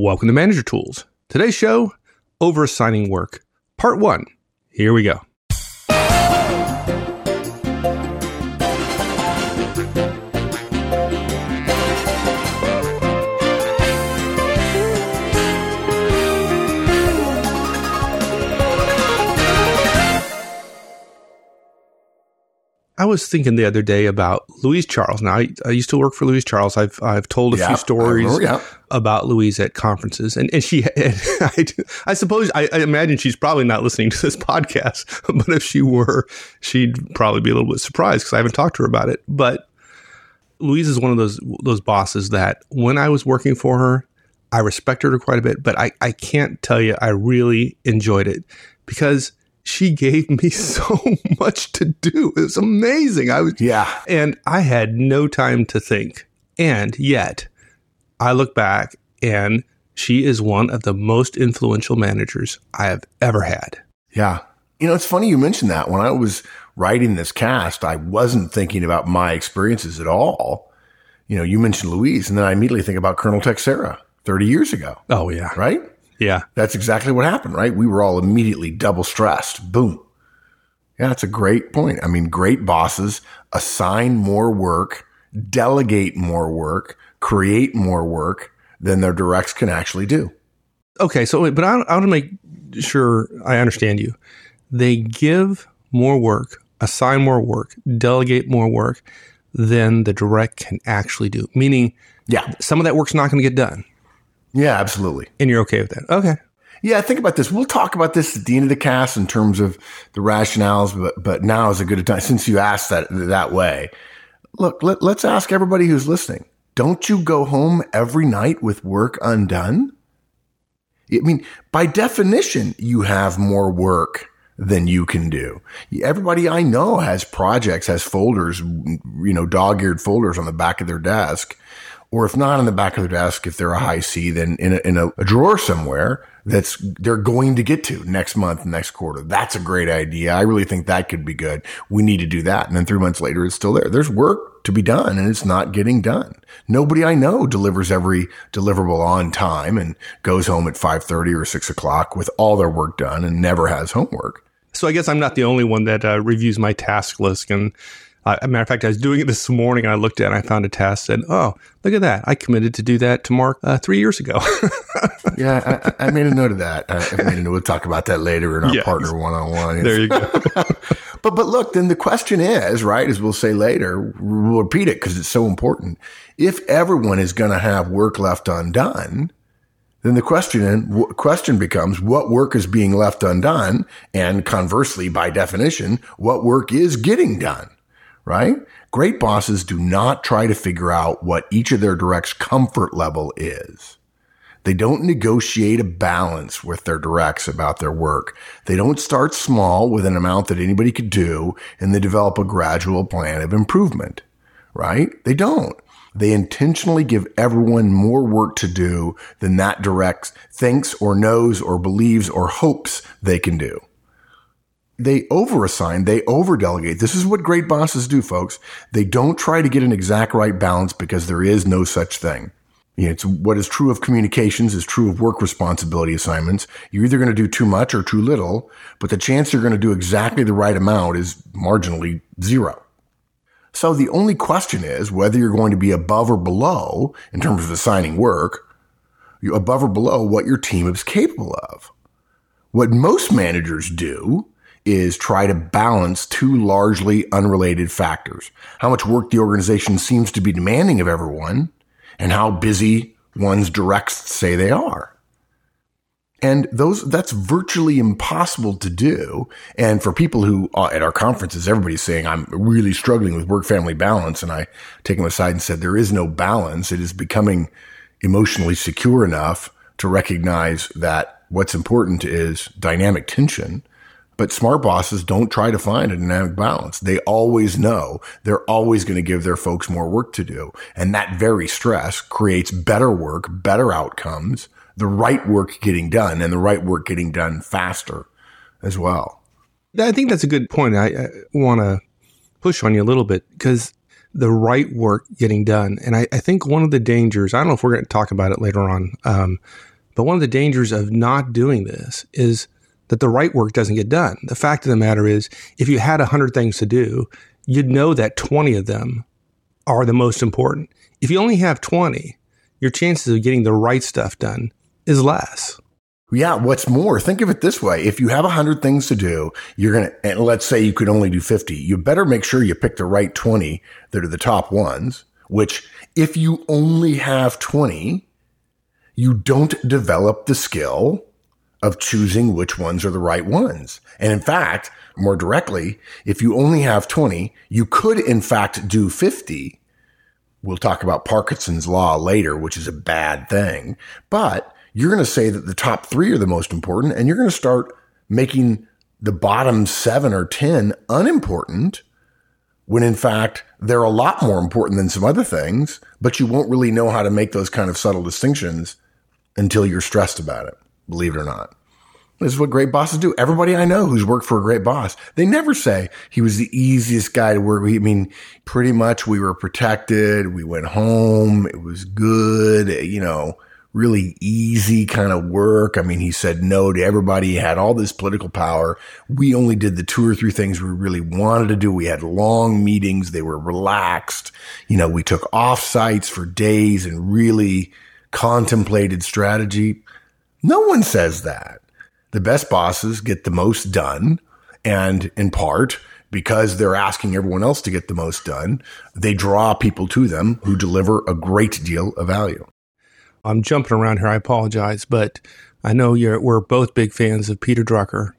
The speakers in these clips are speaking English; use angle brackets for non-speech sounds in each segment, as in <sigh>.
Welcome to Manager Tools. Today's show, Over Assigning Work, Part 1. Here we go. I was thinking the other day about Louise Charles. Now, I, I used to work for Louise Charles. I've I've told a Yeah, few stories remember, yeah. about Louise at conferences, and and she, <laughs> and I, I suppose I, I imagine she's probably not listening to this <laughs> podcast, but if she were, she'd probably be a little bit surprised because I haven't talked to her about it. But Louise is one of those those bosses that when I was working for her, I respected her quite a bit, but I, I can't tell you I really enjoyed it because she gave me <laughs> so much to do. It was amazing. I was Yeah. and I had no time to think. And yet, I look back and she is one of the most influential managers I have ever had. Yeah. You know, it's funny you mentioned that. When I was writing this cast, I wasn't thinking about my experiences at all. You know, you mentioned Louise, and then I immediately think about Colonel Texera 30 years ago, Oh yeah. right? Yeah. That's exactly what happened, right? We were all immediately double stressed. Boom. Yeah, that's a great point. I mean, great bosses assign more work, delegate more work, create more work than their directs can actually do. Okay, so but I, I want to make sure I understand you. They give more work, assign more work, delegate more work than the direct can actually do. Meaning Yeah. some of that work's not going to get done. Yeah, absolutely. And you're okay with that. Okay. Yeah, think about this. We'll talk about this at the end of the cast in terms of the rationales, but but now is a good time since you asked that that way. Look, let, let's ask everybody who's listening. Don't you go home every night with work undone? I mean, by definition, you have more work than you can do. Everybody I know has projects, has folders, you know, dog-eared folders on the back of their desk. Or if not in the back of the desk, if they're a high C, then in a, in a, a drawer somewhere that's they're going to get to next month, next quarter. That's a great idea. I really think that could be good. We need to do that. And then three months later, it's still there. There's work to be done and it's not getting done. Nobody I know delivers every deliverable on time and goes home at 530 or six o'clock with all their work done and never has homework. So I guess I'm not the only one that uh, reviews my task list. And uh, a matter of fact, I was doing it this morning and I looked at it and I found a task and oh, look at that. I committed to do that to Mark uh, three years ago. <laughs> Yeah, I, I made a note of that. I, I made a note. We'll talk about that later in our Yes. partner one on one. there you go. <laughs> But but look, then the question is, right, as we'll say later, we'll repeat it because it's so important. If everyone is going to have work left undone, then the question question becomes what work is being left undone, and conversely, by definition, what work is getting done, right? Great bosses do not try to figure out what each of their directs comfort level is. They don't negotiate a balance with their directs about their work. They don't start small with an amount that anybody could do and they develop a gradual plan of improvement, right? They don't. They intentionally give everyone more work to do than that direct thinks or knows or believes or hopes they can do. They overassign, they overdelegate. This is what great bosses do, folks. They don't try to get an exact right balance because there is no such thing. You know, it's what is true of communications is true of work responsibility assignments. You're either going to do too much or too little, but the chance you're going to do exactly the right amount is marginally zero. So the only question is whether you're going to be above or below in terms of assigning work, above or below what your team is capable of. What most managers do is try to balance two largely unrelated factors. How much work the organization seems to be demanding of everyone and how busy one's directs say they are. And those, that's virtually impossible to do. And for people who uh, at our conferences, everybody's saying, I'm really struggling with work family balance. And I take them aside and said, there is no balance. It is becoming emotionally secure enough to recognize that what's important is dynamic tension. But smart bosses don't try to find a dynamic balance. They always know they're always going to give their folks more work to do. And that very stress creates better work, better outcomes, the right work getting done and the right work getting done faster as well. I think that's a good point. I, I want to push on you a little bit because the right work getting done. And I, I, think one of the dangers, I don't know if we're going to talk about it later on, um, but one of the dangers of not doing this is that the right work doesn't get done. The fact of the matter is, if you had 100 things to do, you'd know that 20 of them are the most important. If you only have 20, your chances of getting the right stuff done is less. Yeah. What's more, think of it this way. If you have a hundred things to do, you're going to, and let's say you could only do 50, you better make sure you pick the right 20 that are the top ones, which if you only have 20, you don't develop the skill of choosing which ones are the right ones. And in fact, more directly, if you only have 20, you could in fact do 50. We'll talk about Parkinson's law later, which is a bad thing, but you're going to say that the top three are the most important and you're going to start making the bottom seven or 10 unimportant when in fact they're a lot more important than some other things, but you won't really know how to make those kind of subtle distinctions until you're stressed about it, believe it or not. This is what great bosses do. Everybody I know who's worked for a great boss, they never say he was the easiest guy to work with. I mean, pretty much we were protected. We went home. It was good, you know, really easy kind of work. I mean, he said no to everybody. He had all this political power. We only did the two or three things we really wanted to do. We had long meetings. They were relaxed. You know, we took off sites for days and really contemplated strategy. No one says that the best bosses get the most done. And in part, because they're asking everyone else to get the most done, they draw people to them who deliver a great deal of value. I'm jumping around here. I apologize, but I know you're, we're both big fans of Peter Drucker.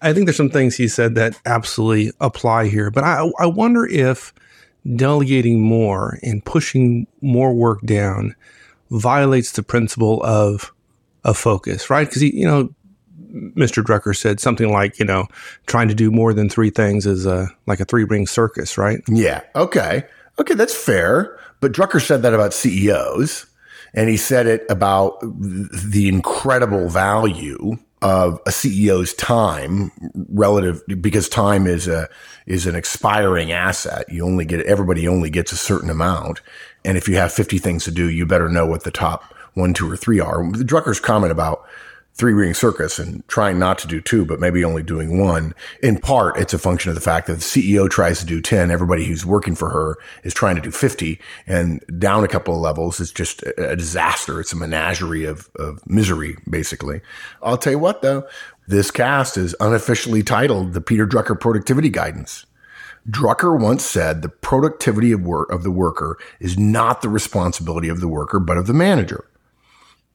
I think there's some things he said that absolutely apply here, but I, I wonder if delegating more and pushing more work down violates the principle of of focus, right? Because you know Mr. Drucker said something like, you know, trying to do more than three things is a, like a three ring circus, right? Yeah. Okay. Okay. That's fair. But Drucker said that about CEOs and he said it about the incredible value of a CEO's time relative because time is a is an expiring asset. You only get everybody only gets a certain amount. And if you have 50 things to do, you better know what the top one, two, or three are. Drucker's comment about three ring circus and trying not to do two, but maybe only doing one. In part, it's a function of the fact that the CEO tries to do 10. Everybody who's working for her is trying to do 50 and down a couple of levels. It's just a disaster. It's a menagerie of, of misery, basically. I'll tell you what though, this cast is unofficially titled the Peter Drucker Productivity Guidance. Drucker once said the productivity of work of the worker is not the responsibility of the worker, but of the manager.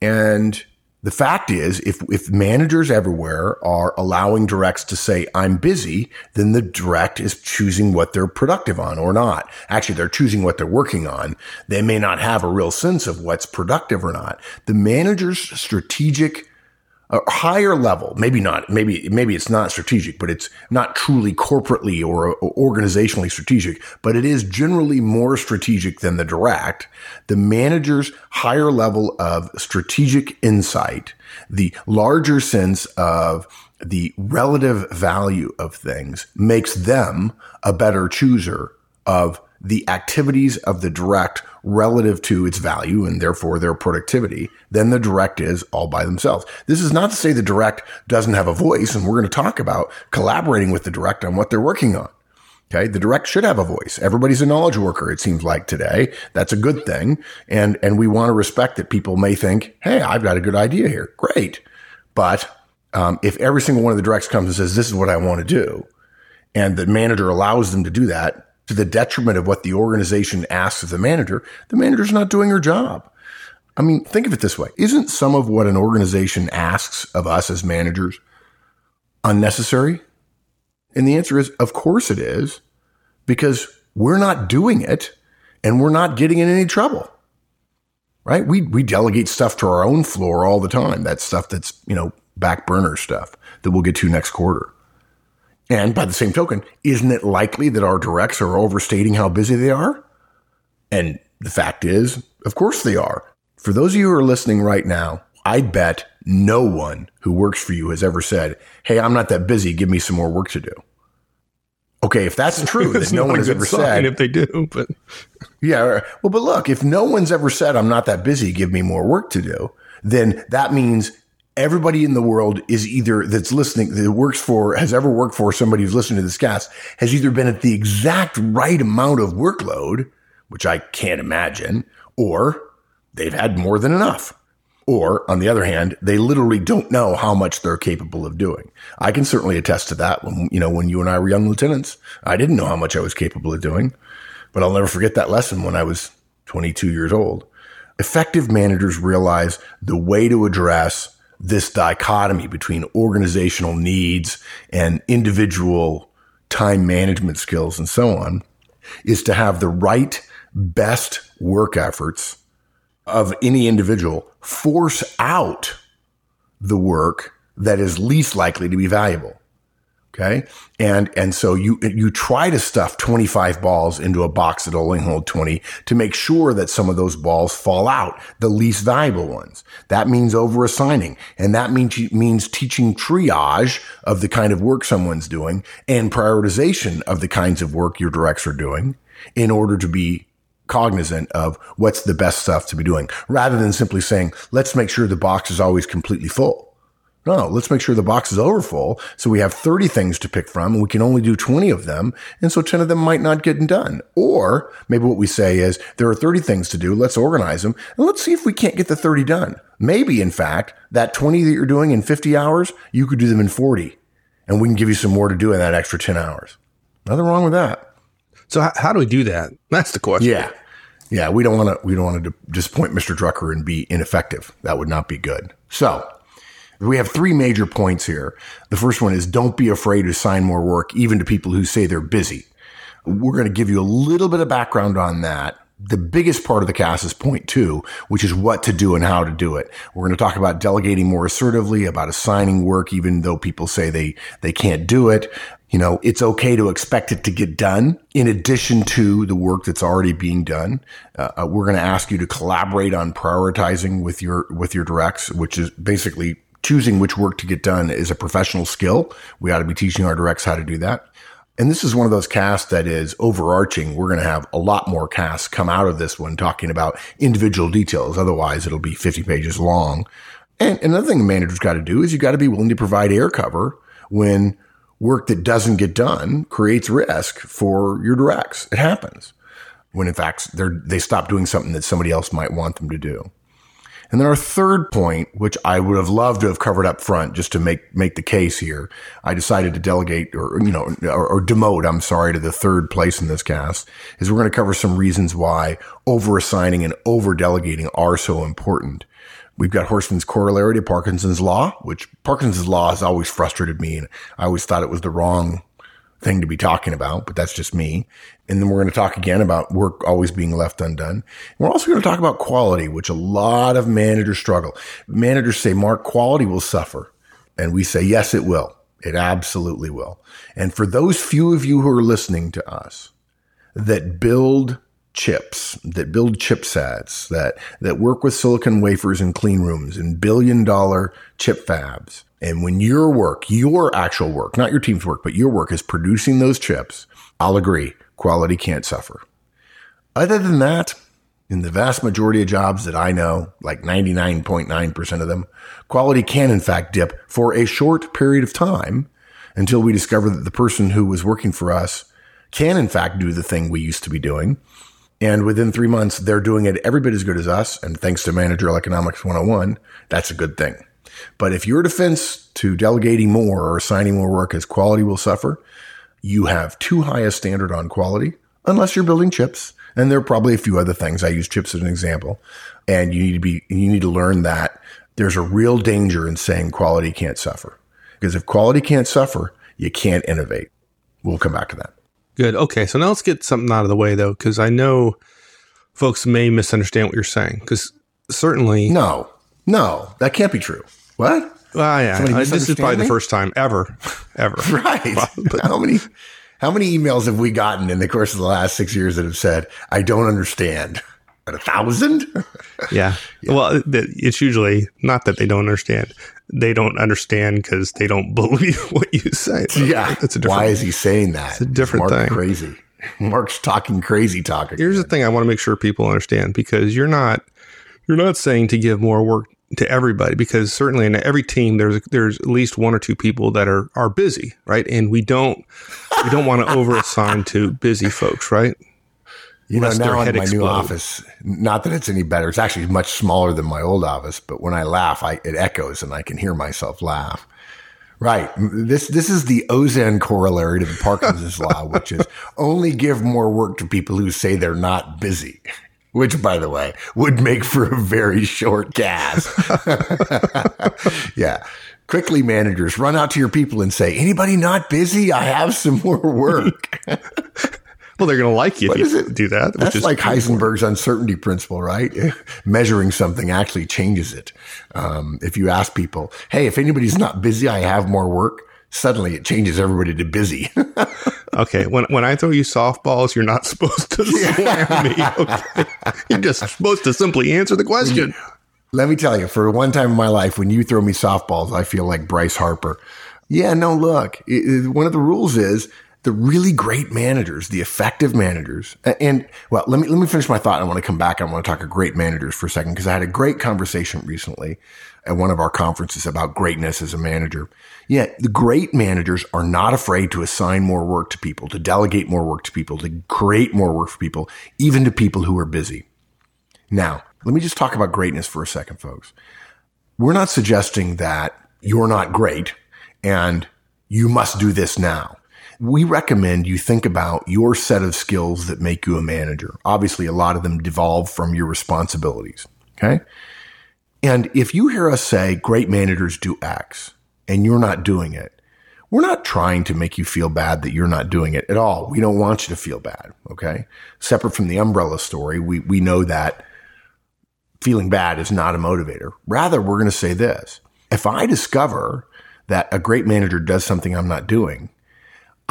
And the fact is, if, if managers everywhere are allowing directs to say, I'm busy, then the direct is choosing what they're productive on or not. Actually, they're choosing what they're working on. They may not have a real sense of what's productive or not. The manager's strategic a higher level, maybe not, maybe, maybe it's not strategic, but it's not truly corporately or, organizationally strategic, but it is generally more strategic than the direct. The manager's higher level of strategic insight, the larger sense of the relative value of things makes them a better chooser of the activities of the direct relative to its value and therefore their productivity than the direct is all by themselves. This is not to say the direct doesn't have a voice, and we're going to talk about collaborating with the direct on what they're working on. Okay. The direct should have a voice. Everybody's a knowledge worker. It seems like today. That's a good thing. And, and we want to respect that people may think, Hey, I've got a good idea here. Great. But, um, if every single one of the directs comes and says, this is what I want to do, and the manager allows them to do that, to the detriment of what the organization asks of the manager, the manager's not doing her job. I mean, think of it this way. Isn't some of what an organization asks of us as managers unnecessary? And the answer is, of course it is, because we're not doing it and we're not getting in any trouble. Right? We, we delegate stuff to our own floor all the time. That's stuff that's, you know, back burner stuff that we'll get to next quarter. And by the same token, isn't it likely that our directs are overstating how busy they are? And the fact is, of course they are. For those of you who are listening right now, I bet no one who works for you has ever said, Hey, I'm not that busy. Give me some more work to do. Okay, if that's true, that <laughs> no one has ever said, if they do, but Yeah. Well, but look, if no one's ever said, I'm not that busy, give me more work to do, then that means everybody in the world is either that's listening, that works for, has ever worked for somebody who's listening to this cast, has either been at the exact right amount of workload, which I can't imagine, or they've had more than enough. Or on the other hand, they literally don't know how much they're capable of doing. I can certainly attest to that. When, you know, when you and I were young lieutenants, I didn't know how much I was capable of doing. But I'll never forget that lesson when I was 22 years old. Effective managers realize the way to address this dichotomy between organizational needs and individual time management skills and so on is to have the right best work efforts of any individual force out the work that is least likely to be valuable. Okay. And, and so you, you try to stuff 25 balls into a box that'll only hold 20 to make sure that some of those balls fall out, the least valuable ones. That means over assigning. And that means, means teaching triage of the kind of work someone's doing and prioritization of the kinds of work your directs are doing in order to be cognizant of what's the best stuff to be doing rather than simply saying, let's make sure the box is always completely full. No, let's make sure the box is over full. So we have 30 things to pick from and we can only do 20 of them. And so 10 of them might not get done. Or maybe what we say is there are 30 things to do. Let's organize them and let's see if we can't get the 30 done. Maybe in fact, that 20 that you're doing in 50 hours, you could do them in 40 and we can give you some more to do in that extra 10 hours. Nothing wrong with that. So how, how do we do that? <laughs> That's the question. Yeah. Yeah. We don't want to, we don't want to disappoint Mr. Drucker and be ineffective. That would not be good. So we have three major points here. The first one is don't be afraid to assign more work, even to people who say they're busy. We're going to give you a little bit of background on that. The biggest part of the cast is point two, which is what to do and how to do it. We're going to talk about delegating more assertively, about assigning work, even though people say they, they can't do it. You know, it's okay to expect it to get done in addition to the work that's already being done. Uh, we're going to ask you to collaborate on prioritizing with your, with your directs, which is basically choosing which work to get done is a professional skill. We ought to be teaching our directs how to do that. And this is one of those casts that is overarching. We're going to have a lot more casts come out of this one talking about individual details. Otherwise, it'll be 50 pages long. And another thing a manager's got to do is you've got to be willing to provide air cover when work that doesn't get done creates risk for your directs. It happens when in fact they they stop doing something that somebody else might want them to do. And then our third point, which I would have loved to have covered up front just to make, make the case here. I decided to delegate or, you know, or, or demote, I'm sorry, to the third place in this cast is we're going to cover some reasons why over assigning and over delegating are so important. We've got Horstman's corollary to Parkinson's law, which Parkinson's law has always frustrated me. And I always thought it was the wrong thing to be talking about, but that's just me. And then we're going to talk again about work always being left undone. And we're also going to talk about quality, which a lot of managers struggle. Managers say, Mark, quality will suffer. And we say, yes, it will. It absolutely will. And for those few of you who are listening to us that build chips, that build chipsets, that, that work with silicon wafers in clean rooms and billion dollar chip fabs, and when your work, your actual work, not your team's work, but your work is producing those chips, I'll agree, quality can't suffer. Other than that, in the vast majority of jobs that I know, like 99.9% of them, quality can in fact dip for a short period of time until we discover that the person who was working for us can in fact do the thing we used to be doing. And within three months, they're doing it every bit as good as us. And thanks to Managerial Economics 101, that's a good thing. But if your defense to delegating more or assigning more work is quality will suffer, you have too high a standard on quality, unless you're building chips. And there are probably a few other things. I use chips as an example. And you need to be, you need to learn that there's a real danger in saying quality can't suffer. Because if quality can't suffer, you can't innovate. We'll come back to that. Good. Okay. So now let's get something out of the way though, because I know folks may misunderstand what you're saying. Because certainly. No, no, that can't be true. What? Well, yeah. I, uh, this is probably me? the first time ever, ever. <laughs> right. But, how many, how many emails have we gotten in the course of the last six years that have said, I don't understand? At a thousand? <laughs> yeah. yeah. Well, it's usually not that they don't understand. They don't understand because they don't <laughs> believe what you say. <laughs> Yeah. That's a different Why is he saying that? It's a different Mark thing. Crazy. Mark's talking crazy talking. Here's the thing I want to make sure people understand because you're not you're not saying to give more work to everybody because certainly in every team there's there's at least one or two people that are are busy, right? And we don't we don't want to over assign to busy folks, right? You know, now in my explode. new office, not that it's any better. It's actually much smaller than my old office, but when I laugh, I, it echoes and I can hear myself laugh. Right. This this is the Auzenne corollary to the Parkinson's <laughs> law, which is only give more work to people who say they're not busy which by the way would make for a very short cast. <laughs> yeah. Quickly managers run out to your people and say, anybody not busy? I have some more work. <laughs> well, they're going to like you what if you it? do that. That's like Heisenberg's uncertainty principle, right? <laughs> Measuring something actually changes it. Um, if you ask people, Hey, if anybody's not busy, I have more work suddenly it changes everybody to busy. <laughs> okay, when when I throw you softballs, you're not <laughs> supposed to slam me. Okay, you're just supposed to simply answer the question. Let me tell you, for one time in my life, when you throw me softballs, I feel like Bryce Harper. Yeah, no, look, it, it, one of the rules is the really great managers, the effective managers, and well, let me let me finish my thought. I want to come back. I want to talk to great managers for a second because I had a great conversation recently at one of our conferences about greatness as a manager. Yeah, the great managers are not afraid to assign more work to people, to delegate more work to people, to create more work for people, even to people who are busy. Now, let me just talk about greatness for a second, folks. We're not suggesting that you're not great and you must do this now. We recommend you think about your set of skills that make you a manager. Obviously, a lot of them devolve from your responsibilities. Okay. And if you hear us say great managers do X and you're not doing it, we're not trying to make you feel bad that you're not doing it at all. We don't want you to feel bad. Okay. Separate from the umbrella story, we, we know that feeling bad is not a motivator. Rather, we're going to say this. If I discover that a great manager does something I'm not doing,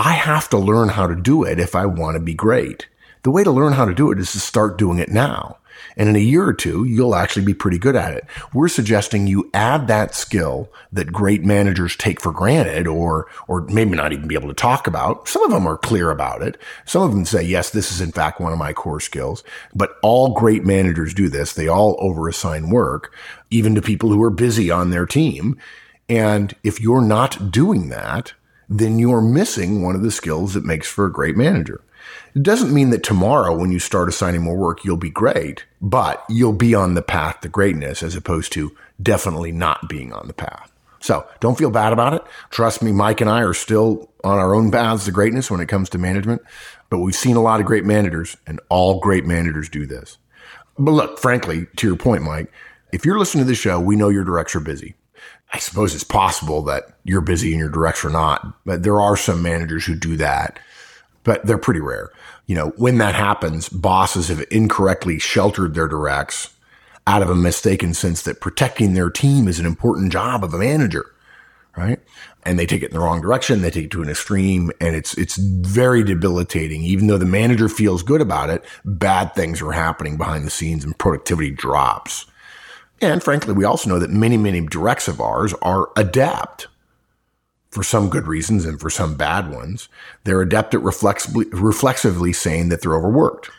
I have to learn how to do it if I want to be great. The way to learn how to do it is to start doing it now. And in a year or two, you'll actually be pretty good at it. We're suggesting you add that skill that great managers take for granted or, or maybe not even be able to talk about. Some of them are clear about it. Some of them say, yes, this is in fact one of my core skills, but all great managers do this. They all overassign work, even to people who are busy on their team. And if you're not doing that, then you're missing one of the skills that makes for a great manager. It doesn't mean that tomorrow, when you start assigning more work, you'll be great, but you'll be on the path to greatness as opposed to definitely not being on the path. So don't feel bad about it. Trust me, Mike and I are still on our own paths to greatness when it comes to management, but we've seen a lot of great managers and all great managers do this. But look, frankly, to your point, Mike, if you're listening to the show, we know your directs are busy. I suppose it's possible that you're busy and your directs or not, but there are some managers who do that but they're pretty rare. You know, when that happens, bosses have incorrectly sheltered their directs out of a mistaken sense that protecting their team is an important job of a manager, right? And they take it in the wrong direction. They take it to an extreme and it's, it's very debilitating. Even though the manager feels good about it, bad things are happening behind the scenes and productivity drops. And frankly, we also know that many, many directs of ours are adept for some good reasons and for some bad ones, they're adept at reflexively, reflexively saying that they're overworked.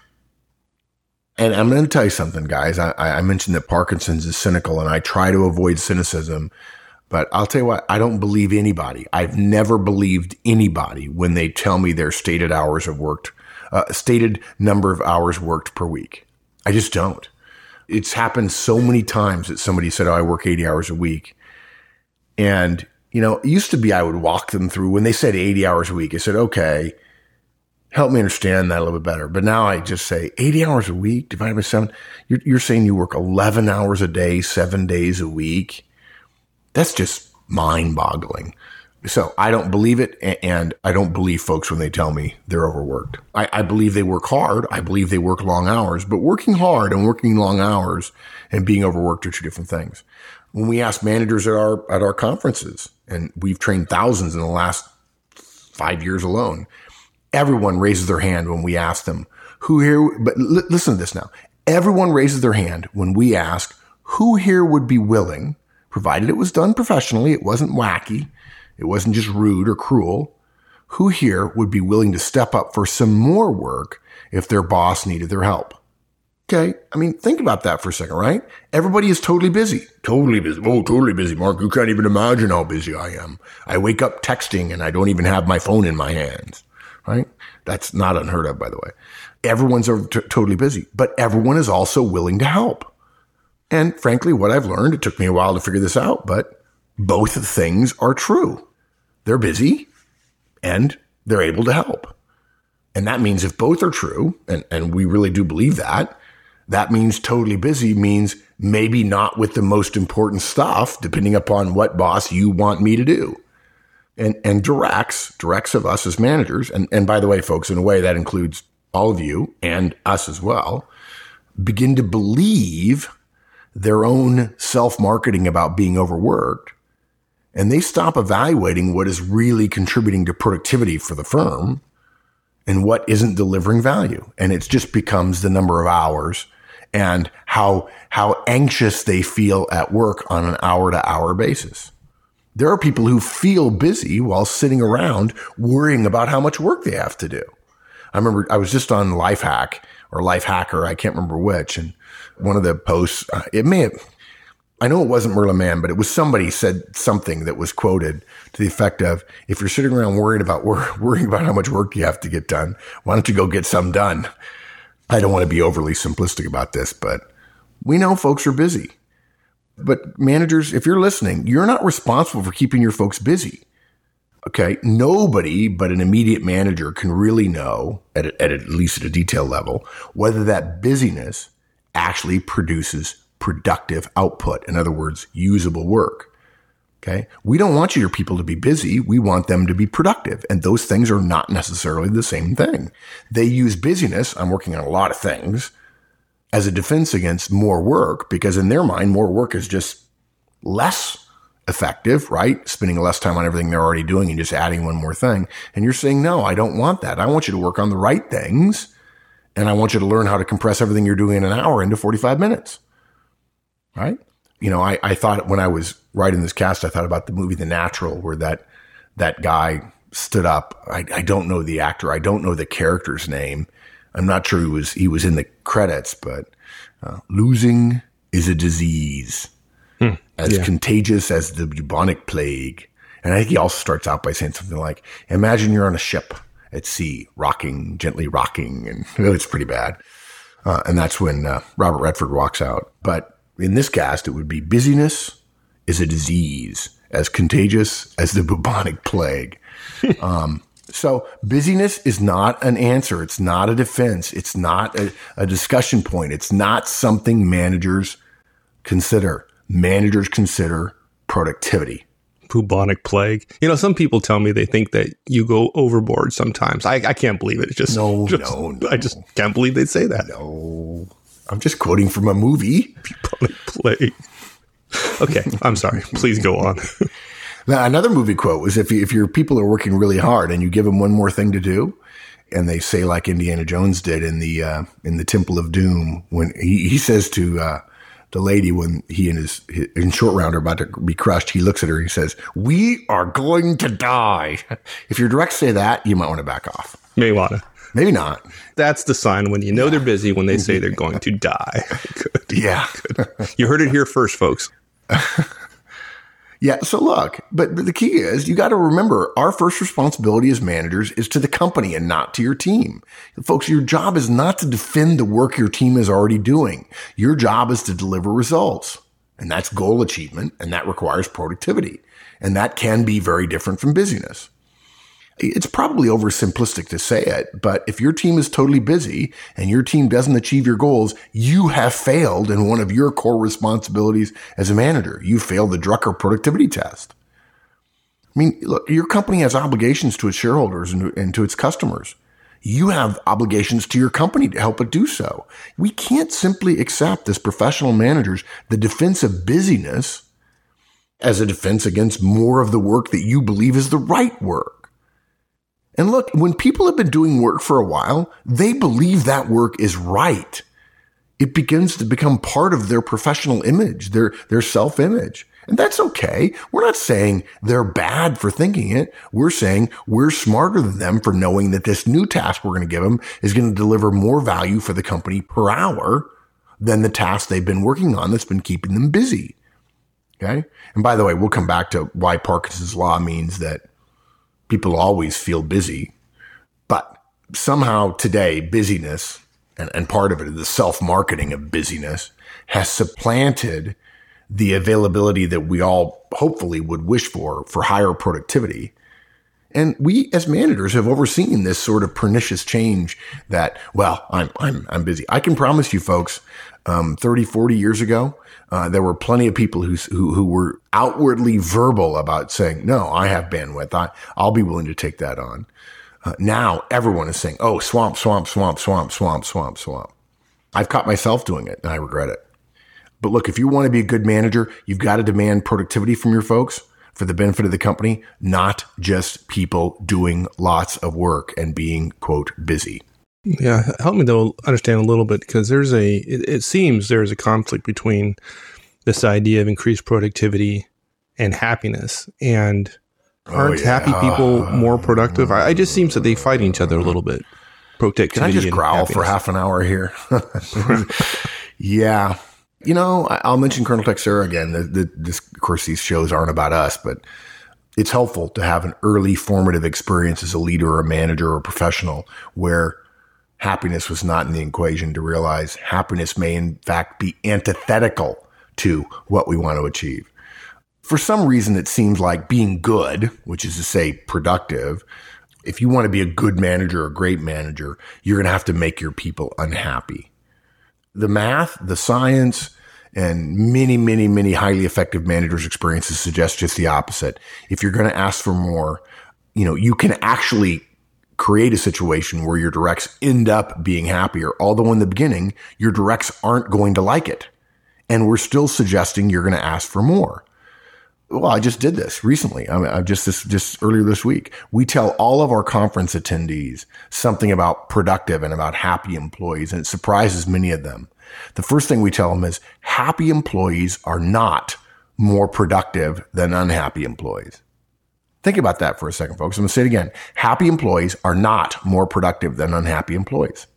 And I'm going to tell you something, guys. I, I, mentioned that Parkinson's is cynical and I try to avoid cynicism, but I'll tell you what, I don't believe anybody. I've never believed anybody when they tell me their stated hours of worked, uh, stated number of hours worked per week. I just don't. It's happened so many times that somebody said, Oh, I work 80 hours a week. And you know, it used to be I would walk them through when they said 80 hours a week. I said, okay, help me understand that a little bit better. But now I just say 80 hours a week divided by seven. You're, you're saying you work 11 hours a day, seven days a week. That's just mind boggling. So I don't believe it. And I don't believe folks when they tell me they're overworked. I, I, believe they work hard. I believe they work long hours, but working hard and working long hours and being overworked are two different things when we ask managers at our at our conferences, and we've trained thousands in the last five years alone, everyone raises their hand when we ask them who here. But l- listen to this now. Everyone raises their hand when we ask who here would be willing, provided it was done professionally, it wasn't wacky, it wasn't just rude or cruel, who here would be willing to step up for some more work if their boss needed their help? Okay. I mean, think about that for a second, right? Everybody is totally busy. Totally busy. Oh, totally busy, Mark. You can't even imagine how busy I am. I wake up texting and I don't even have my phone in my hands, right? That's not unheard of, by the way. Everyone's t- totally busy, but everyone is also willing to help. And frankly, what I've learned, it took me a while to figure this out, but both things are true. They're busy and they're able to help. And that means if both are true, and, and we really do believe that, that means totally busy means maybe not with the most important stuff, depending upon what boss you want me to do. And, and directs, directs of us as managers. And, and by the way, folks, in a way that includes all of you and us as well, begin to believe their own self marketing about being overworked. And they stop evaluating what is really contributing to productivity for the firm and what isn't delivering value. And it just becomes the number of hours and how, how anxious they feel at work on an hour to hour basis. There are people who feel busy while sitting around worrying about how much work they have to do. I remember I was just on Lifehack or Lifehacker, I can't remember which, and one of the posts, uh, it may have, I know it wasn't Merlin Mann, but it was somebody said something that was quoted to the effect of, if you're sitting around worried about <laughs> worrying about how much work you have to get done, why don't you go get some done? I don't want to be overly simplistic about this, but we know folks are busy. But managers, if you're listening, you're not responsible for keeping your folks busy. Okay. Nobody but an immediate manager can really know at, at, at least at a detail level whether that busyness actually produces productive output. In other words, usable work. Okay. We don't want your people to be busy. We want them to be productive. And those things are not necessarily the same thing. They use busyness. I'm working on a lot of things as a defense against more work because in their mind, more work is just less effective, right? Spending less time on everything they're already doing and just adding one more thing. And you're saying, no, I don't want that. I want you to work on the right things. And I want you to learn how to compress everything you're doing in an hour into 45 minutes. Right? You know, I, I thought when I was writing this cast, I thought about the movie The Natural, where that, that guy stood up. I, I don't know the actor. I don't know the character's name. I'm not sure he was, he was in the credits, but uh, losing is a disease hmm. as yeah. contagious as the bubonic plague. And I think he also starts out by saying something like, imagine you're on a ship at sea, rocking, gently rocking. And <laughs> it's pretty bad. Uh, and that's when uh, Robert Redford walks out. But in this cast, it would be busyness is a disease as contagious as the bubonic plague. <laughs> um, so busyness is not an answer. It's not a defense. It's not a, a discussion point. It's not something managers consider. Managers consider productivity bubonic plague. You know, some people tell me they think that you go overboard sometimes. I, I can't believe it. It's just no, just, no, no. I just can't believe they'd say that. No, I'm just quoting from a movie. Bubonic plague. Okay, I'm sorry. Please go on. now, another movie quote was if you, if your people are working really hard and you give them one more thing to do, and they say like Indiana Jones did in the uh, in the Temple of Doom when he, he says to uh, the lady when he and his, his, in short round are about to be crushed, he looks at her and he says, "We are going to die." if your directs say that, you might want to back off. May want to. Maybe not. That's the sign when you know they're busy when they say they're going <laughs> to die. <laughs> Good. Yeah. Good. You heard it here first, folks. <laughs> Yeah. So look, but, but the key is you got to remember our first responsibility as managers is to the company and not to your team. Folks, your job is not to defend the work your team is already doing. Your job is to deliver results. And that's goal achievement. And that requires productivity. And that can be very different from busyness it's probably oversimplistic to say it, but if your team is totally busy and your team doesn't achieve your goals, you have failed in one of your core responsibilities as a manager. You failed the Drucker productivity test. I mean, look, your company has obligations to its shareholders and, and to its customers. You have obligations to your company to help it do so. We can't simply accept as professional managers the defense of busyness as a defense against more of the work that you believe is the right work. And look, when people have been doing work for a while, they believe that work is right. it begins to become part of their professional image, their, their self image. And that's okay. We're not saying they're bad for thinking it. We're saying we're smarter than them for knowing that this new task we're going to give them is going to deliver more value for the company per hour than the task they've been working on that's been keeping them busy. Okay. And by the way, we'll come back to why Parkinson's law means that people always feel busy, but somehow today busyness and, and part of it is the self marketing of busyness has supplanted the availability that we all hopefully would wish for for higher productivity. And we as managers have overseen this sort of pernicious change that, well, I'm, I'm, I'm busy. I can promise you folks, um, 30, 40 years ago, uh, there were plenty of people who, who, who were outwardly verbal about saying, no, I have bandwidth. I, I'll be willing to take that on. Uh, now everyone is saying, oh, swamp, swamp, swamp, swamp, swamp, swamp, swamp. I've caught myself doing it and I regret it. But look, if you want to be a good manager, you've got to demand productivity from your folks for the benefit of the company, not just people doing lots of work and being quote busy. Yeah, help me though, understand a little bit because there's a it, it seems there's a conflict between this idea of increased productivity and happiness and oh, aren't oh, yeah. happy people more productive? I, I, just seems that they fight each other a little bit. Productivity. Can I just growl for half an hour here? <laughs> <laughs> yeah. You know, I'll mention Colonel Texera again. The, the, this, of course, these shows aren't about us, but it's helpful to have an early formative experience as a leader or a manager or a professional where happiness was not in the equation to realize happiness may in fact be antithetical to what we want to achieve for some reason, it seems like being good, which is to say productive, if you want to be a good manager or a great manager, you're going to have to make your people unhappy. The math, the science, and many, many, many highly effective managers' experiences suggest just the opposite. If you're going to ask for more, you know, you can actually create a situation where your directs end up being happier. Although in the beginning, your directs aren't going to like it. And we're still suggesting you're going to ask for more. Well, I just did this recently. I mean, I just this just earlier this week. We tell all of our conference attendees something about productive and about happy employees, and it surprises many of them. The first thing we tell them is happy employees are not more productive than unhappy employees. Think about that for a second, folks. I'm going to say it again. Happy employees are not more productive than unhappy employees.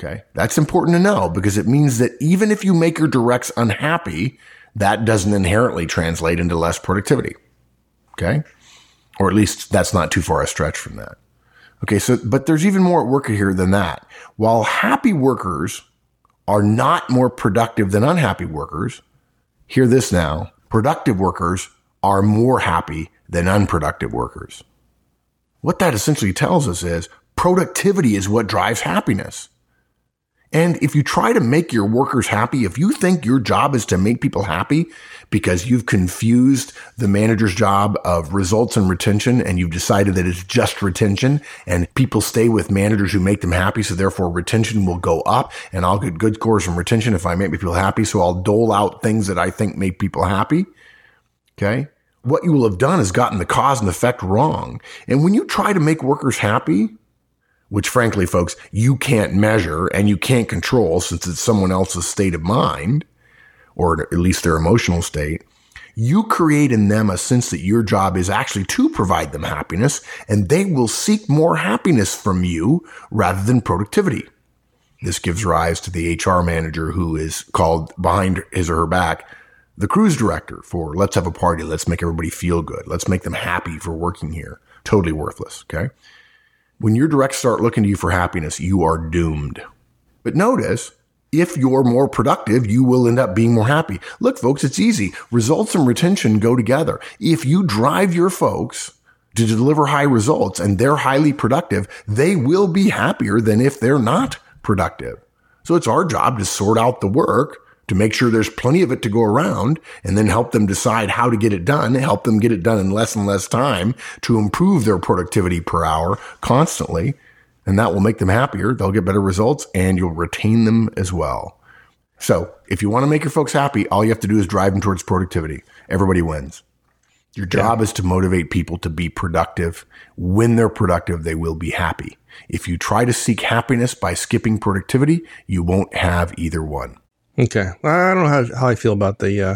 Okay. That's important to know because it means that even if you make your directs unhappy, that doesn't inherently translate into less productivity. Okay. Or at least that's not too far a stretch from that. Okay. So, but there's even more at work here than that. While happy workers are not more productive than unhappy workers, hear this now. Productive workers are more happy than unproductive workers. What that essentially tells us is productivity is what drives happiness. And if you try to make your workers happy, if you think your job is to make people happy because you've confused the manager's job of results and retention and you've decided that it's just retention and people stay with managers who make them happy. So therefore retention will go up and I'll get good scores from retention if I make people happy. So I'll dole out things that I think make people happy. Okay. What you will have done is gotten the cause and effect wrong. And when you try to make workers happy, which frankly, folks, you can't measure and you can't control since it's someone else's state of mind, or at least their emotional state, you create in them a sense that your job is actually to provide them happiness and they will seek more happiness from you rather than productivity. This gives rise to the HR manager who is called behind his or her back the cruise director for let's have a party. Let's make everybody feel good. Let's make them happy for working here. Totally worthless. Okay. When your directs start looking to you for happiness, you are doomed. But notice, if you're more productive, you will end up being more happy. Look, folks, it's easy. Results and retention go together. If you drive your folks to deliver high results and they're highly productive, they will be happier than if they're not productive. So it's our job to sort out the work to make sure there's plenty of it to go around and then help them decide how to get it done, help them get it done in less and less time to improve their productivity per hour constantly. And that will make them happier. They'll get better results and you'll retain them as well. So if you want to make your folks happy, all you have to do is drive them towards productivity. Everybody wins. Your job is to motivate people to be productive. When they're productive, they will be happy. If you try to seek happiness by skipping productivity, you won't have either one. Okay. Well, I don't know how, how I feel about the uh,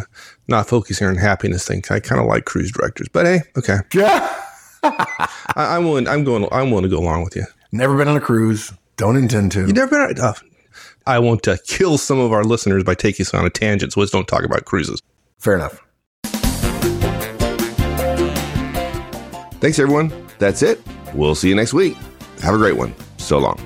not focusing on happiness thing. I kind of like cruise directors, but hey, okay. <laughs> Yeah. I, I'm willing. I'm going. I'm willing to go along with you. Never been on a cruise. Don't intend to. You never been. Uh, I won't uh, kill some of our listeners by taking us on a tangent. So let's don't talk about cruises. Fair enough. Thanks, everyone. That's it. We'll see you next week. Have a great one. So long.